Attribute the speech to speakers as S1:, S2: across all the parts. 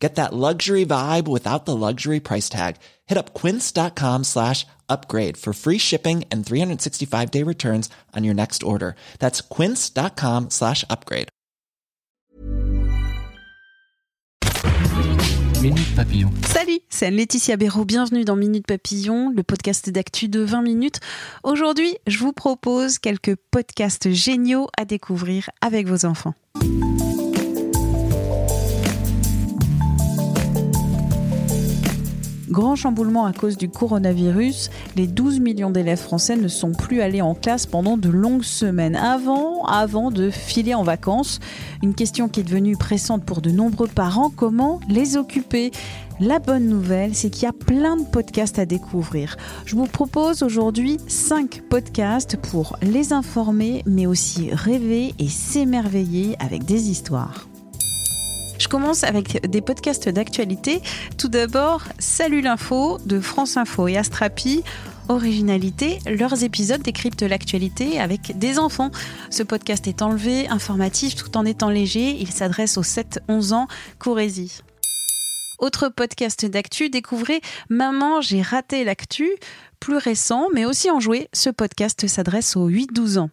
S1: Get that luxury vibe without the luxury price tag. Hit up quince.com slash upgrade for free shipping and 365 day returns on your next order. That's quince.com slash upgrade.
S2: Minute Papillon.
S3: Salut, c'est Laetitia Béraud. Bienvenue dans Minute Papillon, le podcast d'actu de 20 minutes. Aujourd'hui, je vous propose quelques podcasts géniaux à découvrir avec vos enfants. Grand chamboulement à cause du coronavirus, les 12 millions d'élèves français ne sont plus allés en classe pendant de longues semaines avant, avant de filer en vacances. Une question qui est devenue pressante pour de nombreux parents, comment les occuper? La bonne nouvelle, c'est qu'il y a plein de podcasts à découvrir. Je vous propose aujourd'hui 5 podcasts pour les informer, mais aussi rêver et s'émerveiller avec des histoires. Commence avec des podcasts d'actualité. Tout d'abord, Salut l'info de France Info et Astrapi. Originalité, leurs épisodes décryptent l'actualité avec des enfants. Ce podcast est enlevé, informatif tout en étant léger. Il s'adresse aux 7-11 ans. Courez-y. Autre podcast d'actu, découvrez Maman, j'ai raté l'actu, plus récent, mais aussi en jouet. Ce podcast s'adresse aux 8-12 ans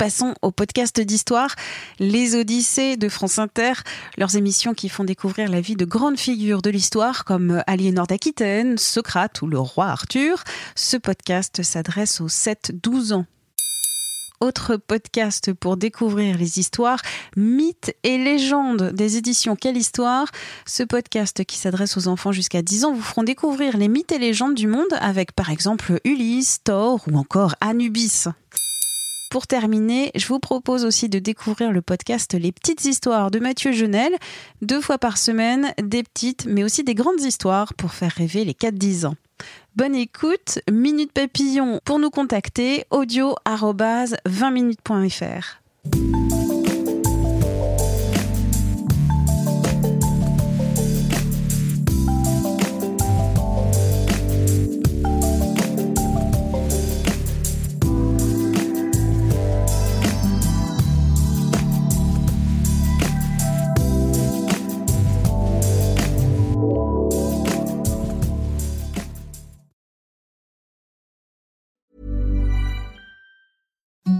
S3: passons au podcast d'histoire, Les Odyssées de France Inter, leurs émissions qui font découvrir la vie de grandes figures de l'histoire comme Aliénor d'Aquitaine, Socrate ou le roi Arthur. Ce podcast s'adresse aux 7-12 ans autre podcast pour découvrir les histoires, mythes et légendes des éditions Quelle Histoire. Ce podcast qui s'adresse aux enfants jusqu'à 10 ans vous feront découvrir les mythes et légendes du monde avec par exemple Ulysse, Thor ou encore Anubis. Pour terminer, je vous propose aussi de découvrir le podcast Les petites histoires de Mathieu Genel. Deux fois par semaine, des petites mais aussi des grandes histoires pour faire rêver les 4-10 ans. Bonne écoute, Minute Papillon pour nous contacter, audio 20minutes.fr.